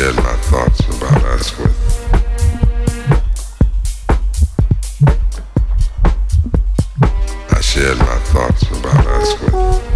shared my thoughts about us with. I shared my thoughts about us with.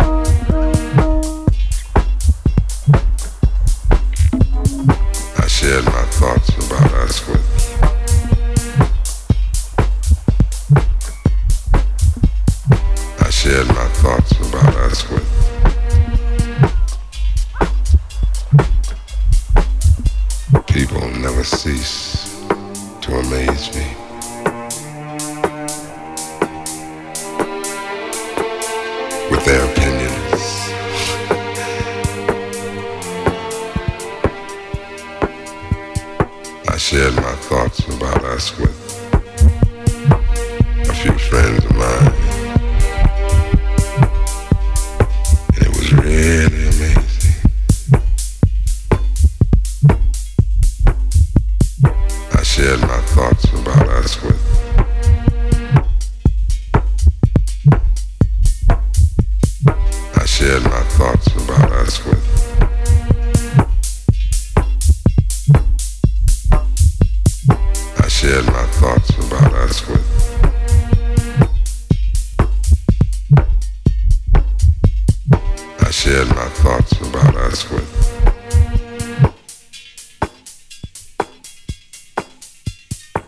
thoughts about us with.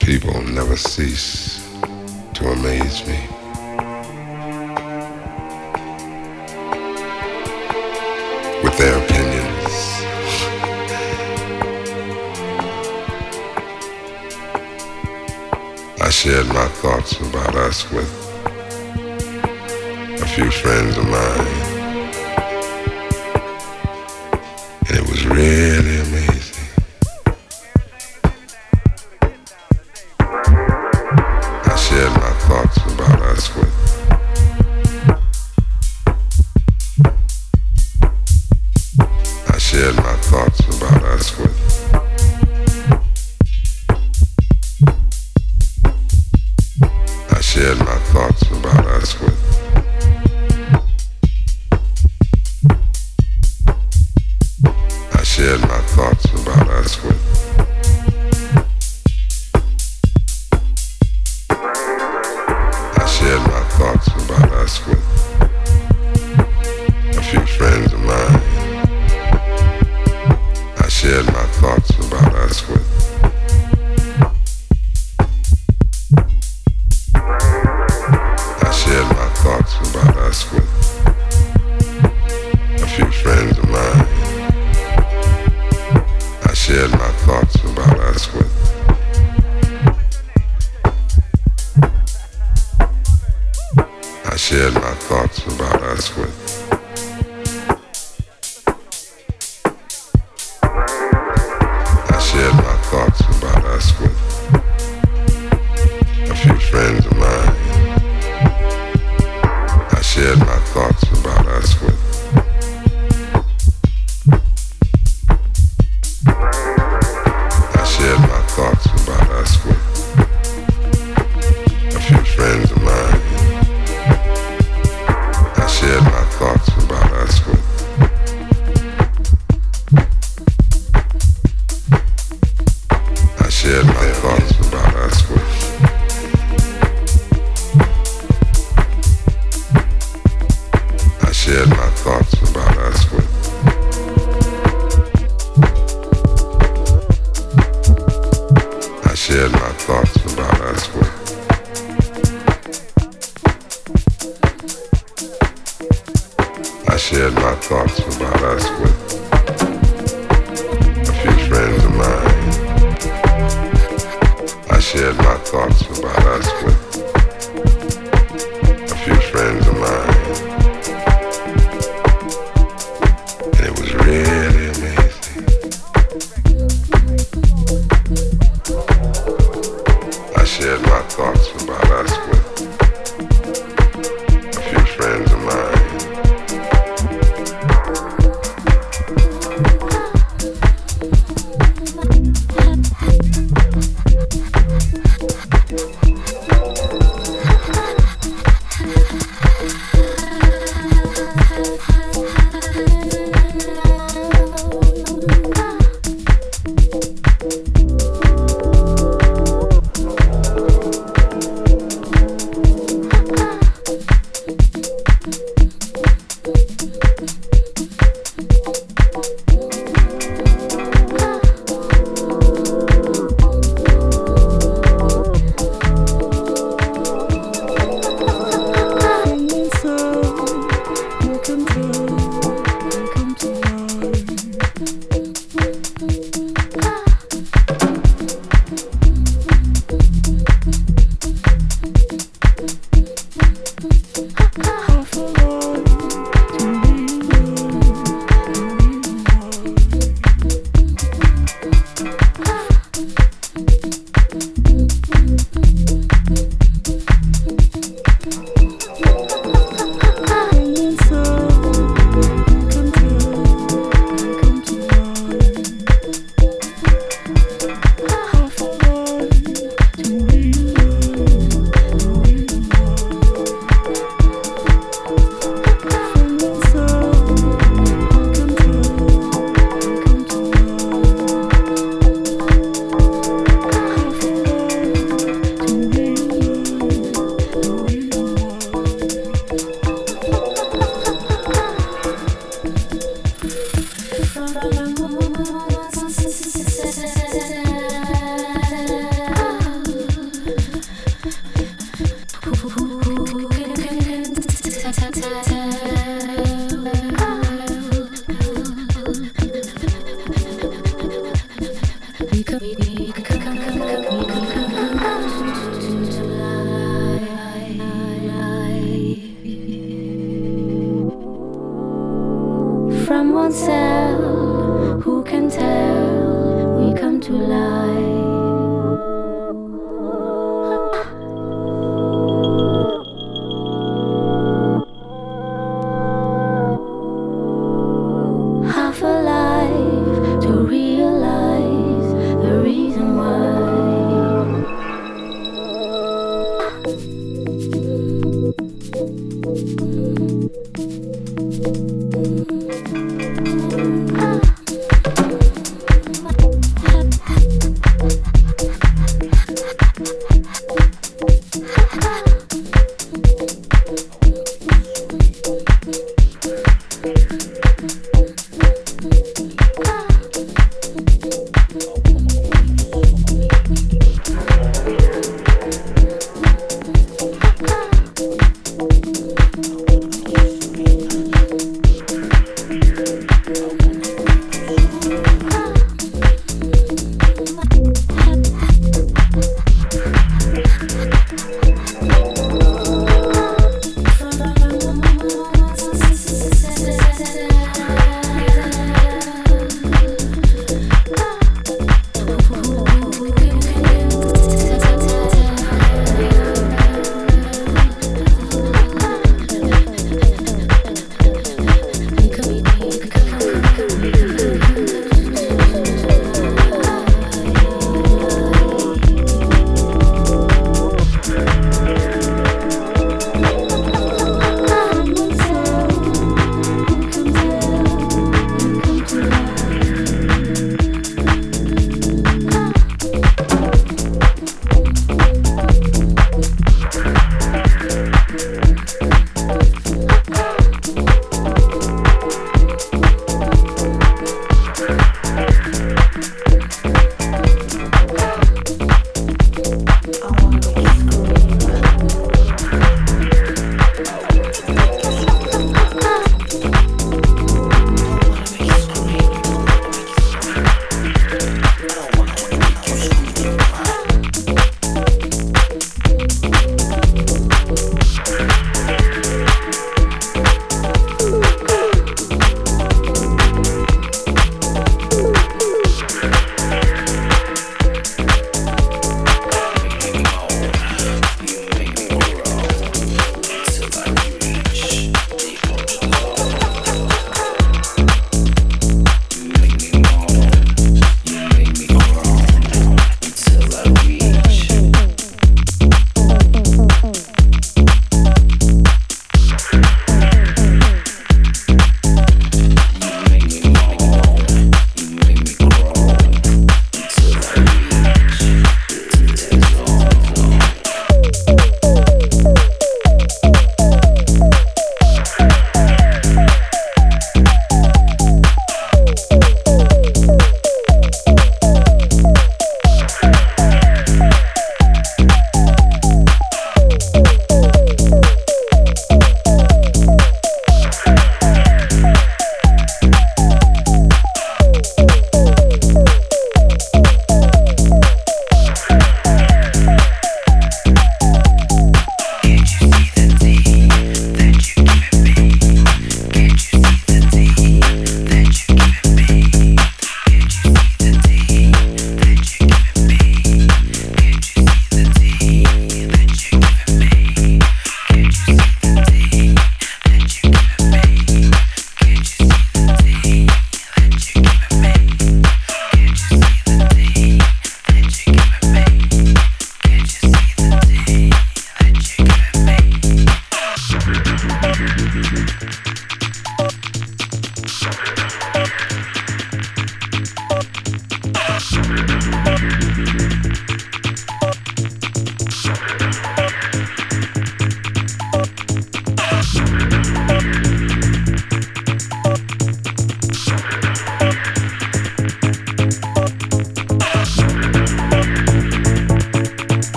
People never cease to amaze me. With their opinions. I shared my thoughts about us with a few friends of mine. Yeah. thoughts about us with. I shared my thoughts about us with.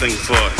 Something for